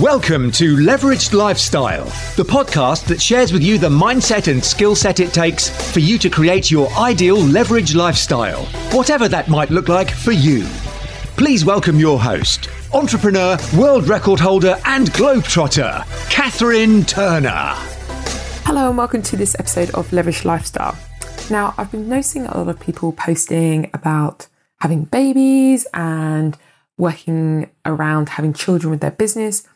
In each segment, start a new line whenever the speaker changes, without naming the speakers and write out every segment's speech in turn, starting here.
Welcome to Leveraged Lifestyle, the podcast that shares with you the mindset and skill set it takes for you to create your ideal leveraged lifestyle, whatever that might look like for you. Please welcome your host, entrepreneur, world record holder, and globetrotter, Catherine Turner.
Hello, and welcome to this episode of Leveraged Lifestyle. Now, I've been noticing a lot of people posting about having babies and working around having children with their business.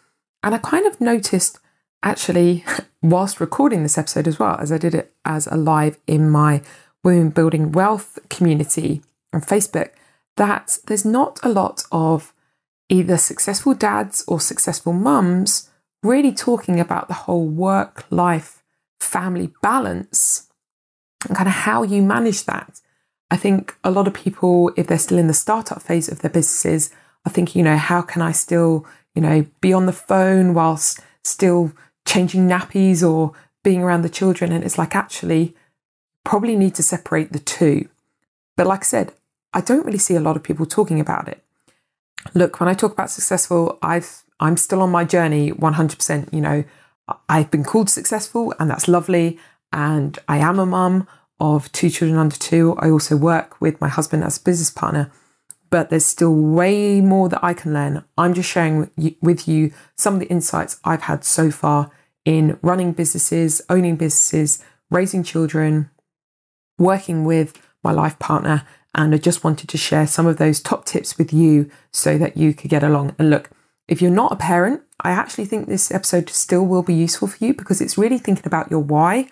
And I kind of noticed actually, whilst recording this episode as well, as I did it as a live in my Women Building Wealth community on Facebook, that there's not a lot of either successful dads or successful mums really talking about the whole work life family balance and kind of how you manage that. I think a lot of people, if they're still in the startup phase of their businesses, are thinking, you know, how can I still you know, be on the phone whilst still changing nappies or being around the children. And it's like, actually, probably need to separate the two. But like I said, I don't really see a lot of people talking about it. Look, when I talk about successful, I've I'm still on my journey 100%. You know, I've been called successful, and that's lovely. And I am a mum of two children under two. I also work with my husband as a business partner but there's still way more that I can learn. I'm just sharing with you some of the insights I've had so far in running businesses, owning businesses, raising children, working with my life partner. And I just wanted to share some of those top tips with you so that you could get along. And look, if you're not a parent, I actually think this episode still will be useful for you because it's really thinking about your why,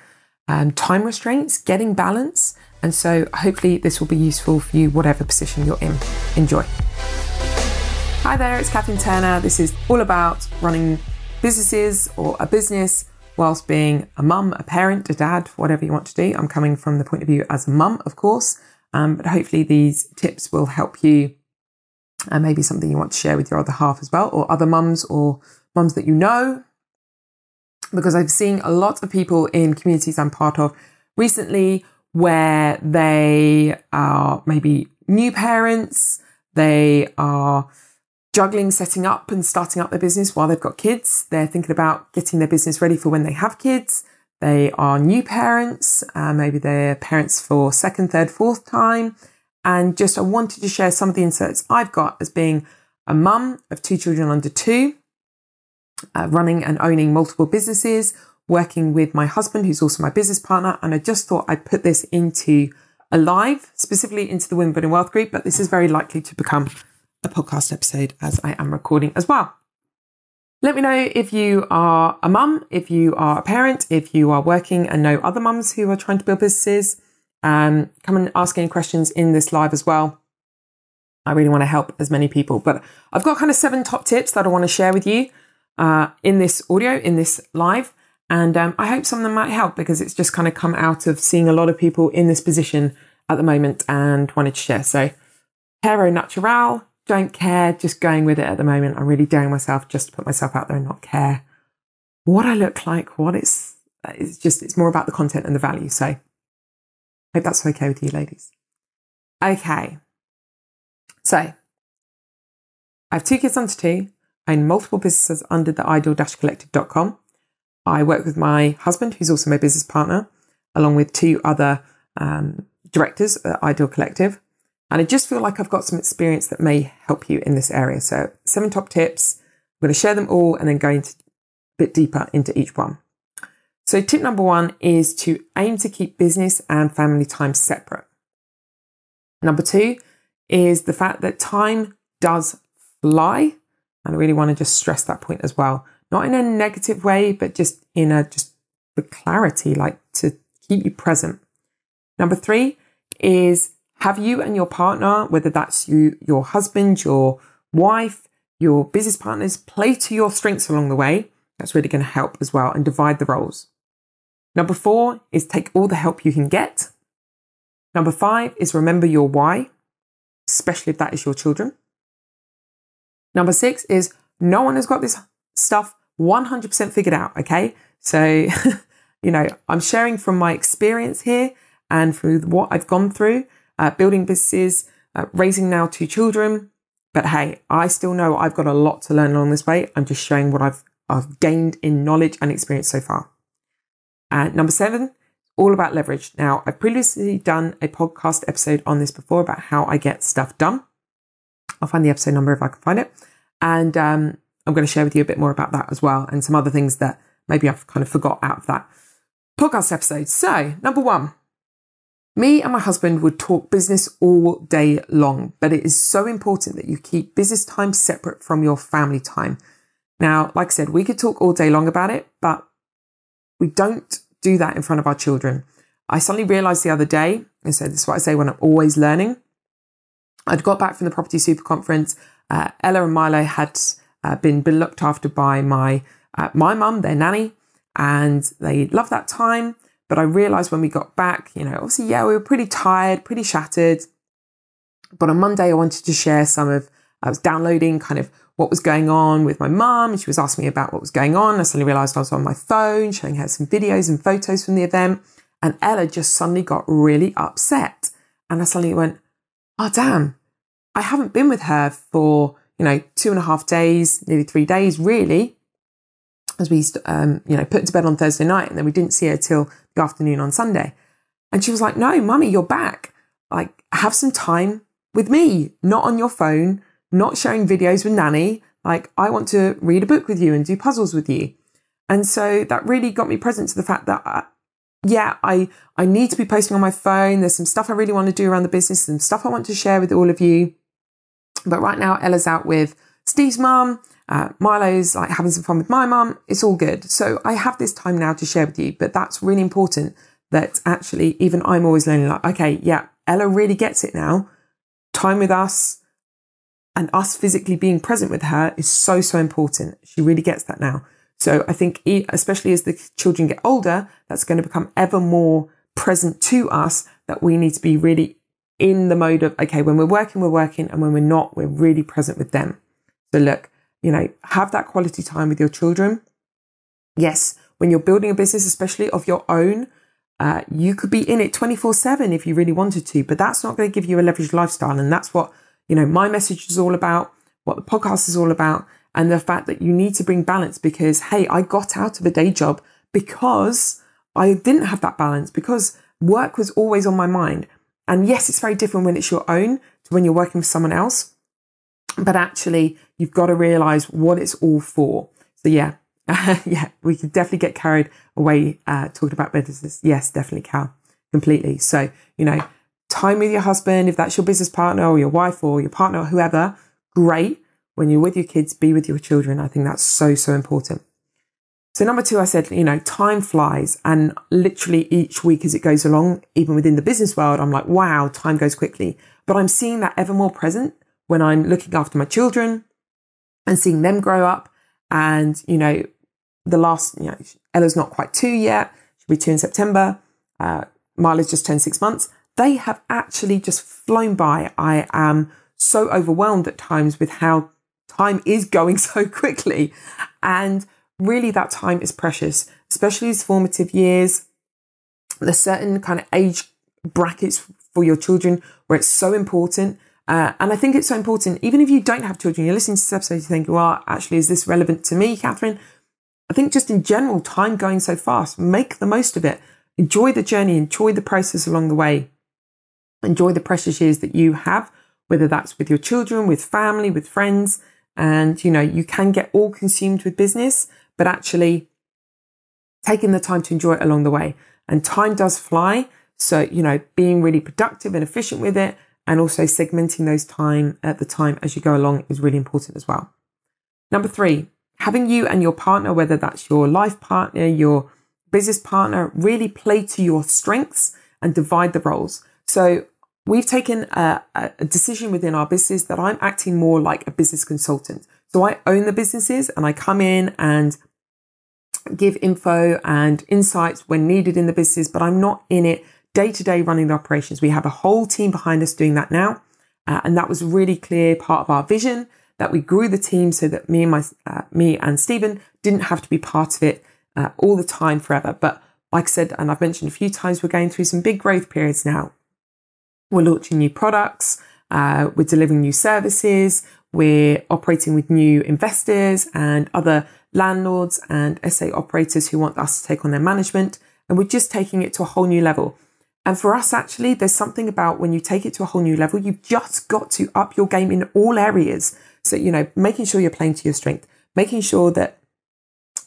um, time restraints, getting balance, and so hopefully this will be useful for you, whatever position you're in. Enjoy. Hi there, it's Catherine Turner. This is all about running businesses or a business whilst being a mum, a parent, a dad, whatever you want to do. I'm coming from the point of view as a mum, of course, um, but hopefully these tips will help you and maybe something you want to share with your other half as well, or other mums or mums that you know. Because I've seen a lot of people in communities I'm part of recently where they are maybe new parents, they are juggling setting up and starting up their business while they've got kids. They're thinking about getting their business ready for when they have kids. They are new parents, uh, maybe they're parents for second, third, fourth time. And just I wanted to share some of the insights I've got as being a mum of two children under two, uh, running and owning multiple businesses, working with my husband, who's also my business partner. And I just thought I'd put this into a live, specifically into the Building Wealth group, but this is very likely to become a podcast episode as I am recording as well. Let me know if you are a mum, if you are a parent, if you are working and know other mums who are trying to build businesses. Um, come and ask any questions in this live as well. I really want to help as many people, but I've got kind of seven top tips that I want to share with you uh, in this audio, in this live. And um, I hope some of them might help because it's just kind of come out of seeing a lot of people in this position at the moment and wanted to share. So, hero natural, don't care, just going with it at the moment. I'm really daring myself just to put myself out there and not care what I look like, what it's, it's just, it's more about the content and the value. So, I hope that's okay with you, ladies. Okay. So, I have two kids under two. I own multiple businesses under the ideal-collective.com. I work with my husband, who's also my business partner, along with two other um, directors at Ideal Collective. And I just feel like I've got some experience that may help you in this area. So, seven top tips. I'm going to share them all and then go into a bit deeper into each one. So, tip number one is to aim to keep business and family time separate. Number two is the fact that time does fly. And I really want to just stress that point as well not in a negative way, but just in a just for clarity, like to keep you present. Number three is have you and your partner, whether that's you, your husband, your wife, your business partners, play to your strengths along the way. That's really going to help as well and divide the roles. Number four is take all the help you can get. Number five is remember your why, especially if that is your children. Number six is no one has got this stuff 100% figured out. Okay. So, you know, I'm sharing from my experience here and through what I've gone through, uh, building businesses, uh, raising now two children, But hey, I still know I've got a lot to learn along this way. I'm just sharing what I've, I've gained in knowledge and experience so far. And number seven, all about leverage. Now, I've previously done a podcast episode on this before about how I get stuff done. I'll find the episode number if I can find it. And um, I'm going to share with you a bit more about that as well and some other things that maybe I've kind of forgot out of that podcast episode. So, number one, me and my husband would talk business all day long, but it is so important that you keep business time separate from your family time. Now, like I said, we could talk all day long about it, but we don't do that in front of our children. I suddenly realized the other day, and so this is what I say when I'm always learning. I'd got back from the property super conference. Uh, Ella and Milo had uh, been, been looked after by my uh, my mum, their nanny, and they loved that time. But I realized when we got back, you know, obviously, yeah, we were pretty tired, pretty shattered. But on Monday, I wanted to share some of, I was downloading kind of what was going on with my mum, she was asking me about what was going on. I suddenly realized I was on my phone, showing her some videos and photos from the event. And Ella just suddenly got really upset. And I suddenly went, oh, damn, I haven't been with her for, you know, two and a half days, nearly three days, really, as we, um, you know, put to bed on Thursday night. And then we didn't see her till the afternoon on Sunday. And she was like, no, mummy, you're back. Like, have some time with me, not on your phone, not sharing videos with nanny. Like, I want to read a book with you and do puzzles with you. And so that really got me present to the fact that, uh, yeah, I, I need to be posting on my phone. There's some stuff I really want to do around the business, some stuff I want to share with all of you. But right now, Ella's out with Steve's mum. Uh, Milo's like having some fun with my mum. It's all good. So I have this time now to share with you. But that's really important that actually, even I'm always learning like, okay, yeah, Ella really gets it now. Time with us and us physically being present with her is so, so important. She really gets that now. So I think, especially as the children get older, that's going to become ever more present to us that we need to be really in the mode of, okay, when we're working, we're working. And when we're not, we're really present with them. So look, you know, have that quality time with your children. Yes, when you're building a business, especially of your own, uh, you could be in it 24 7 if you really wanted to, but that's not going to give you a leveraged lifestyle. And that's what, you know, my message is all about, what the podcast is all about, and the fact that you need to bring balance because, hey, I got out of a day job because I didn't have that balance, because work was always on my mind. And yes, it's very different when it's your own to when you're working with someone else. But actually, you've got to realize what it's all for. So yeah, yeah, we could definitely get carried away uh, talking about businesses. Yes, definitely can completely. So you know, time with your husband if that's your business partner or your wife or your partner or whoever. Great. When you're with your kids, be with your children. I think that's so so important. So number two, I said, you know, time flies and literally each week as it goes along, even within the business world, I'm like, wow, time goes quickly. But I'm seeing that ever more present when I'm looking after my children and seeing them grow up. And, you know, the last, you know, Ella's not quite two yet. She'll be two in September. Uh, Milo's just turned six months. They have actually just flown by. I am so overwhelmed at times with how time is going so quickly. And really that time is precious, especially these formative years. There's certain kind of age brackets for your children where it's so important. Uh, and I think it's so important, even if you don't have children, you're listening to this episode, you think, well, actually, is this relevant to me, Catherine? I think just in general, time going so fast, make the most of it. Enjoy the journey, enjoy the process along the way. Enjoy the precious years that you have, whether that's with your children, with family, with friends. And, you know, you can get all consumed with business, but actually taking the time to enjoy it along the way. And time does fly. So, you know, being really productive and efficient with it and also segmenting those time at the time as you go along is really important as well. Number three, having you and your partner, whether that's your life partner, your business partner, really play to your strengths and divide the roles. So we've taken a, a, decision within our business that I'm acting more like a business consultant. So I own the businesses and I come in and give info and insights when needed in the business, but I'm not in it day to day running the operations. We have a whole team behind us doing that now. Uh, and that was really clear part of our vision that we grew the team so that me and my, uh, me and Stephen didn't have to be part of it uh, all the time forever. But like I said, and I've mentioned a few times, we're going through some big growth periods now. We're launching new products. Uh, we're delivering new services. We're operating with new investors and other landlords and SA operators who want us to take on their management. And we're just taking it to a whole new level. And for us, actually, there's something about when you take it to a whole new level, you've just got to up your game in all areas. So, you know, making sure you're playing to your strength, making sure that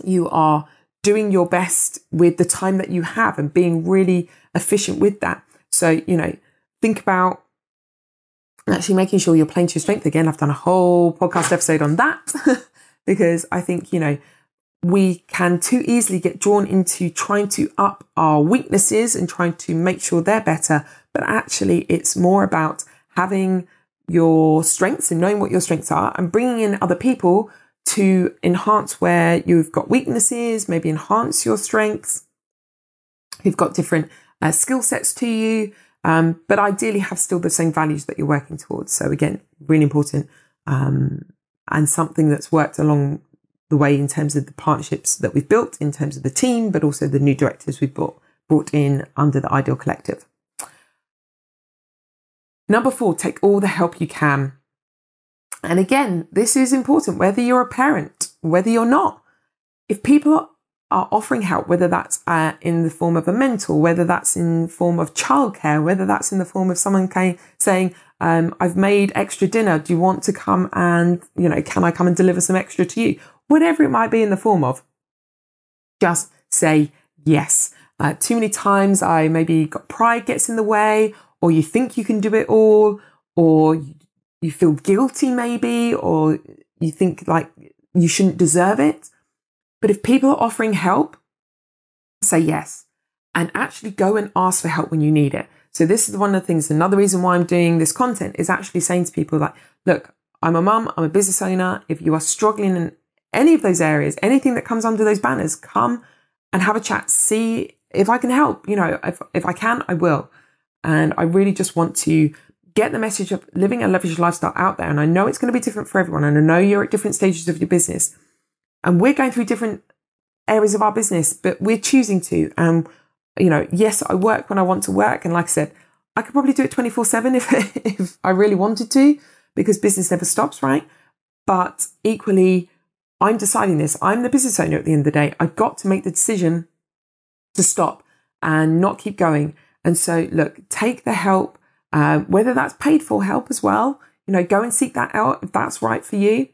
you are doing your best with the time that you have and being really efficient with that. So, you know, think about actually making sure you're playing to your strength. Again, I've done a whole podcast episode on that because I think, you know, we can too easily get drawn into trying to up our weaknesses and trying to make sure they're better. But actually, it's more about having your strengths and knowing what your strengths are and bringing in other people to enhance where you've got weaknesses, maybe enhance your strengths. You've got different uh, skill sets to you, um, but ideally have still the same values that you're working towards. So again, really important um, and something that's worked along the way in terms of the partnerships that we've built, in terms of the team, but also the new directors we've brought, brought in under the Ideal Collective. Number four, take all the help you can. And again, this is important, whether you're a parent, whether you're not. If people are offering help, whether that's uh, in the form of a mentor, whether that's in the form of childcare, whether that's in the form of someone came, saying, um, I've made extra dinner. Do you want to come and, you know, can I come and deliver some extra to you? Whatever it might be in the form of, just say yes. Uh, too many times I maybe got pride gets in the way, or you think you can do it all, or you feel guilty maybe, or you think like you shouldn't deserve it. But if people are offering help, say yes and actually go and ask for help when you need it. So this is one of the things. Another reason why I'm doing this content is actually saying to people like, look, I'm a mum, I'm a business owner. If you are struggling in any of those areas, anything that comes under those banners, come and have a chat. See if I can help. You know, if, if I can, I will. And I really just want to get the message of living a leveraged lifestyle out there. And I know it's going to be different for everyone. And I know you're at different stages of your business. And we're going through different areas of our business, but we're choosing to. And, you know, yes, I work when I want to work. And like I said, I could probably do it 24 7 if, if I really wanted to, because business never stops, right? But equally, I'm deciding this. I'm the business owner at the end of the day. I've got to make the decision to stop and not keep going. And so, look, take the help, uh, whether that's paid for help as well. You know, go and seek that out if that's right for you.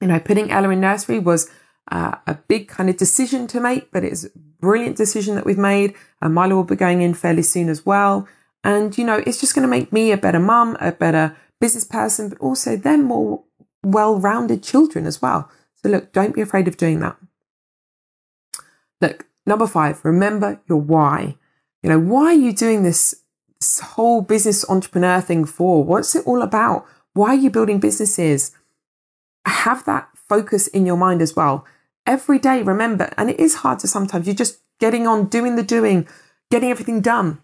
You know, putting Ella in nursery was uh, a big kind of decision to make, but it's a brilliant decision that we've made. And Milo will be going in fairly soon as well. And, you know, it's just going to make me a better mum, a better business person, but also them more well rounded children as well. So, look, don't be afraid of doing that. Look, number five, remember your why. You know, why are you doing this, this whole business entrepreneur thing for? What's it all about? Why are you building businesses? Have that focus in your mind as well. Every day, remember, and it is hard to sometimes, you're just getting on, doing the doing, getting everything done.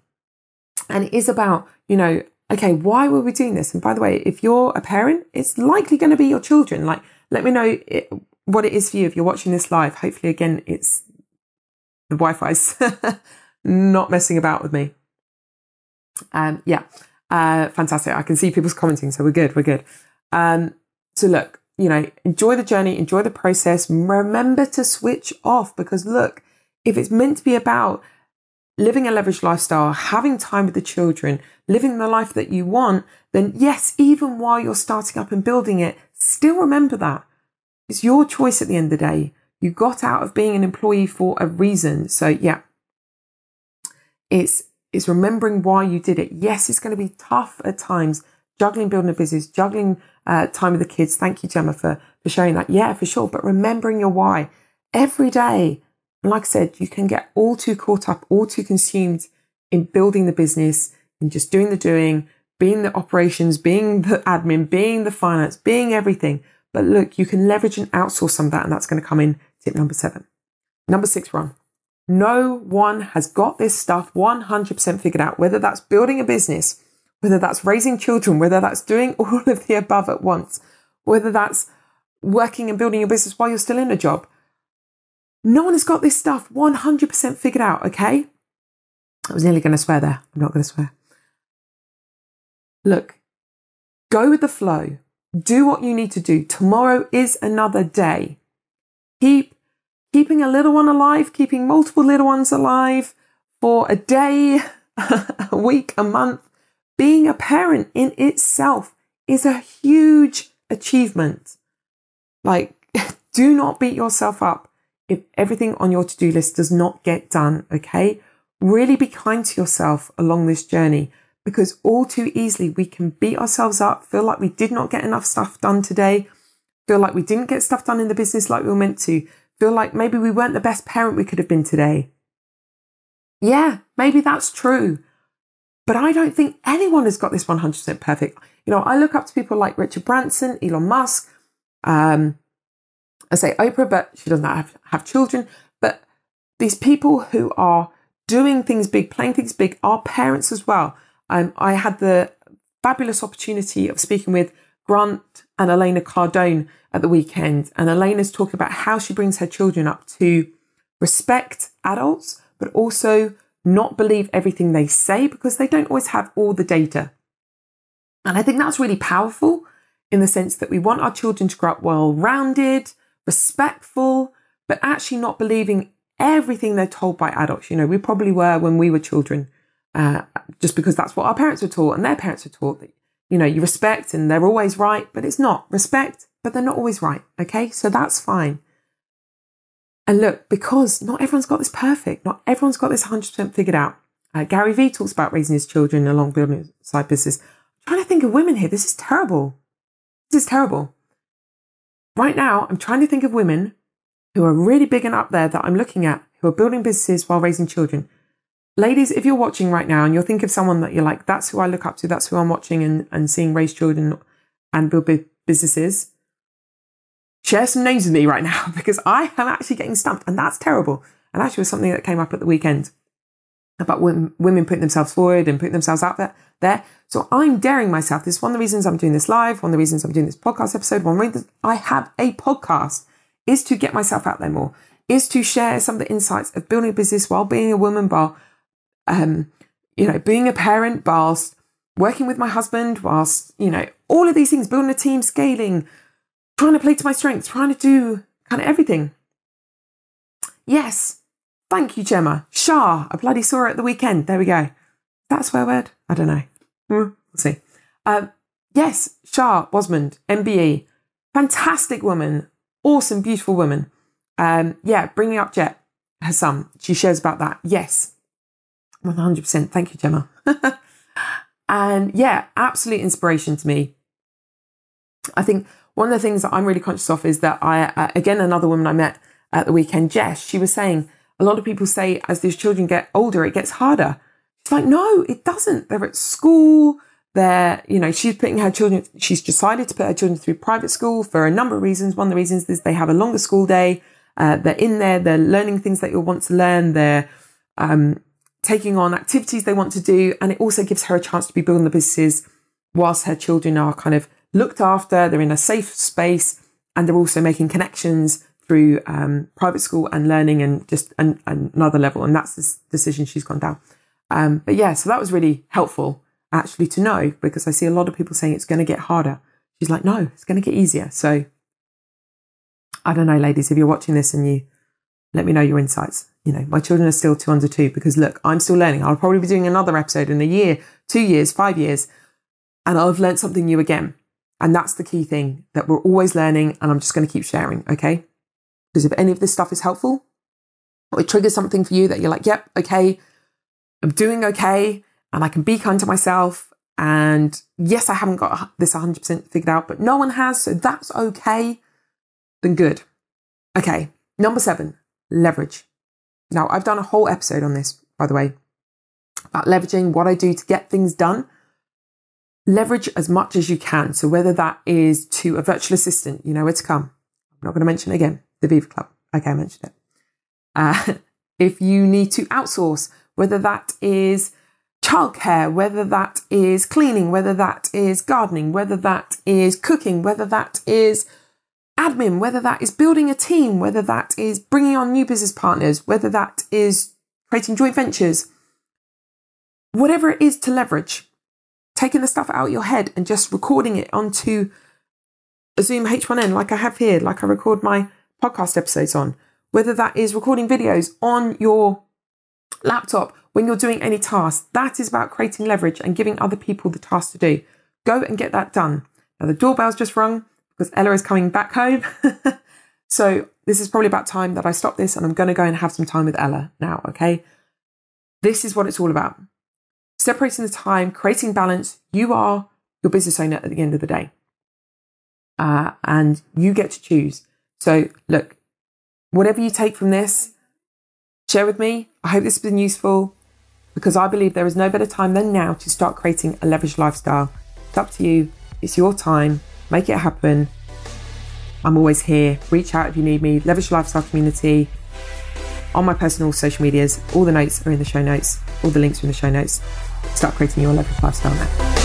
And it is about, you know, okay, why were we doing this? And by the way, if you're a parent, it's likely going to be your children. Like, let me know it, what it is for you if you're watching this live. Hopefully, again, it's the Wi Fi's not messing about with me. Um, yeah, uh, fantastic. I can see people's commenting, so we're good. We're good. Um, so look, you know, enjoy the journey, enjoy the process. Remember to switch off because look, if it's meant to be about living a leveraged lifestyle, having time with the children, living the life that you want, then yes, even while you're starting up and building it, still remember that. It's your choice at the end of the day. You got out of being an employee for a reason. So yeah, it's, it's remembering why you did it. Yes, it's going to be tough at times, juggling building a business, juggling uh, time with the kids. Thank you, Gemma, for, for sharing that. Yeah, for sure. But remembering your why every day. And like I said, you can get all too caught up, all too consumed in building the business and just doing the doing, being the operations, being the admin, being the finance, being everything. But look, you can leverage and outsource some of that, and that's going to come in tip number seven. Number six, Ron. No one has got this stuff 100% figured out, whether that's building a business, whether that's raising children, whether that's doing all of the above at once, whether that's working and building your business while you're still in a job. No one has got this stuff 100% figured out, okay? I was nearly going to swear there. I'm not going to swear. Look, go with the flow. Do what you need to do. Tomorrow is another day. Keep keeping a little one alive, keeping multiple little ones alive for a day, a week, a month. Being a parent in itself is a huge achievement. Like, do not beat yourself up if everything on your to do list does not get done, okay? Really be kind to yourself along this journey because all too easily we can beat ourselves up, feel like we did not get enough stuff done today, feel like we didn't get stuff done in the business like we were meant to, feel like maybe we weren't the best parent we could have been today. Yeah, maybe that's true. But I don't think anyone has got this 100% perfect. You know, I look up to people like Richard Branson, Elon Musk. Um, I say Oprah, but she doesn't have, have children. But these people who are doing things big, playing things big, are parents as well. Um, I had the fabulous opportunity of speaking with Grant and Elena Cardone at the weekend. And Elena's talking about how she brings her children up to respect adults, but also not believe everything they say because they don't always have all the data. And I think that's really powerful in the sense that we want our children to grow up well rounded, respectful, but actually not believing everything they're told by adults. You know, we probably were when we were children, uh, just because that's what our parents were taught and their parents were taught that, you know, you respect and they're always right, but it's not respect, but they're not always right. Okay. So that's fine. And look, because not everyone's got this perfect, not everyone's got this 100% figured out. Uh, Gary Vee talks about raising his children along building side business. I'm trying to think of women here. This is terrible. This is terrible. Right now, I'm trying to think of women who are really big and up there that I'm looking at who are building businesses while raising children. Ladies, if you're watching right now and you're thinking of someone that you're like, that's who I look up to, that's who I'm watching and, and seeing raise children and build businesses, share some names with me right now because I am actually getting stumped and that's terrible. And actually was something that came up at the weekend about women, women putting themselves forward and putting themselves out there, there. So I'm daring myself. This is one of the reasons I'm doing this live, one of the reasons I'm doing this podcast episode, one reason I have a podcast is to get myself out there more, is to share some of the insights of building a business while being a woman, while, um, you know, being a parent, whilst working with my husband, whilst, you know, all of these things, building a team, scaling, trying to play to my strengths, trying to do kind of everything. Yes. Thank you, Gemma. Shaa. I bloody saw her at the weekend. There we go. That swear word? I don't know. Hmm, we'll see. Um, yes, Shaa Wasmund, MBE. Fantastic woman. Awesome, beautiful woman. Um, yeah, bringing up Jet, her son. She shares about that. Yes. 100%. Thank you, Gemma. and yeah, absolute inspiration to me. I think one of the things that I'm really conscious of is that I, uh, again, another woman I met at the weekend, Jess, she was saying a lot of people say as these children get older, it gets harder. She's like, no, it doesn't. They're at school. They're, you know, she's putting her children, she's decided to put her children through private school for a number of reasons. One of the reasons is they have a longer school day. Uh, they're in there. They're learning things that you'll want to learn. They're, um, taking on activities they want to do. And it also gives her a chance to be building the businesses whilst her children are kind of looked after, they're in a safe space, and they're also making connections through um, private school and learning and just an, another level. And that's the decision she's gone down. Um, but yeah, so that was really helpful actually to know because I see a lot of people saying it's going to get harder. She's like, no, it's going to get easier. So I don't know, ladies, if you're watching this and you let me know your insights. You know, my children are still two under two because look, I'm still learning. I'll probably be doing another episode in a year, two years, five years, and I'll have learned something new again. And that's the key thing that we're always learning. And I'm just going to keep sharing. Okay. Because if any of this stuff is helpful, or it triggers something for you that you're like, yep, okay, I'm doing okay. And I can be kind to myself. And yes, I haven't got this 100% figured out, but no one has. So that's okay. Then good. Okay. Number seven, leverage. Now, I've done a whole episode on this, by the way, about leveraging, what I do to get things done leverage as much as you can. So whether that is to a virtual assistant, you know where to come. I'm not going to mention again. The Viva Club. Okay, I mentioned it. Uh, if you need to outsource, whether that is childcare, whether that is cleaning, whether that is gardening, whether that is cooking, whether that is admin, whether that is building a team, whether that is bringing on new business partners, whether that is creating joint ventures, whatever it is to leverage, taking the stuff out of your head and just recording it onto a Zoom H1N like I have here, like I record my podcast episodes on, whether that is recording videos on your laptop when you're doing any task, that is about creating leverage and giving other people the task to do. Go and get that done. Now, the doorbell's just rung because Ella is coming back home. so, this is probably about time that I stop this and I'm going to go and have some time with Ella now, okay? This is what it's all about separating the time, creating balance. You are your business owner at the end of the day. Uh, and you get to choose. So, look, whatever you take from this, share with me. I hope this has been useful because I believe there is no better time than now to start creating a leveraged lifestyle. It's up to you, it's your time, make it happen. I'm always here. Reach out if you need me. Leveraged Lifestyle Community on my personal social medias. All the notes are in the show notes, all the links are in the show notes. Start creating your leveraged lifestyle now.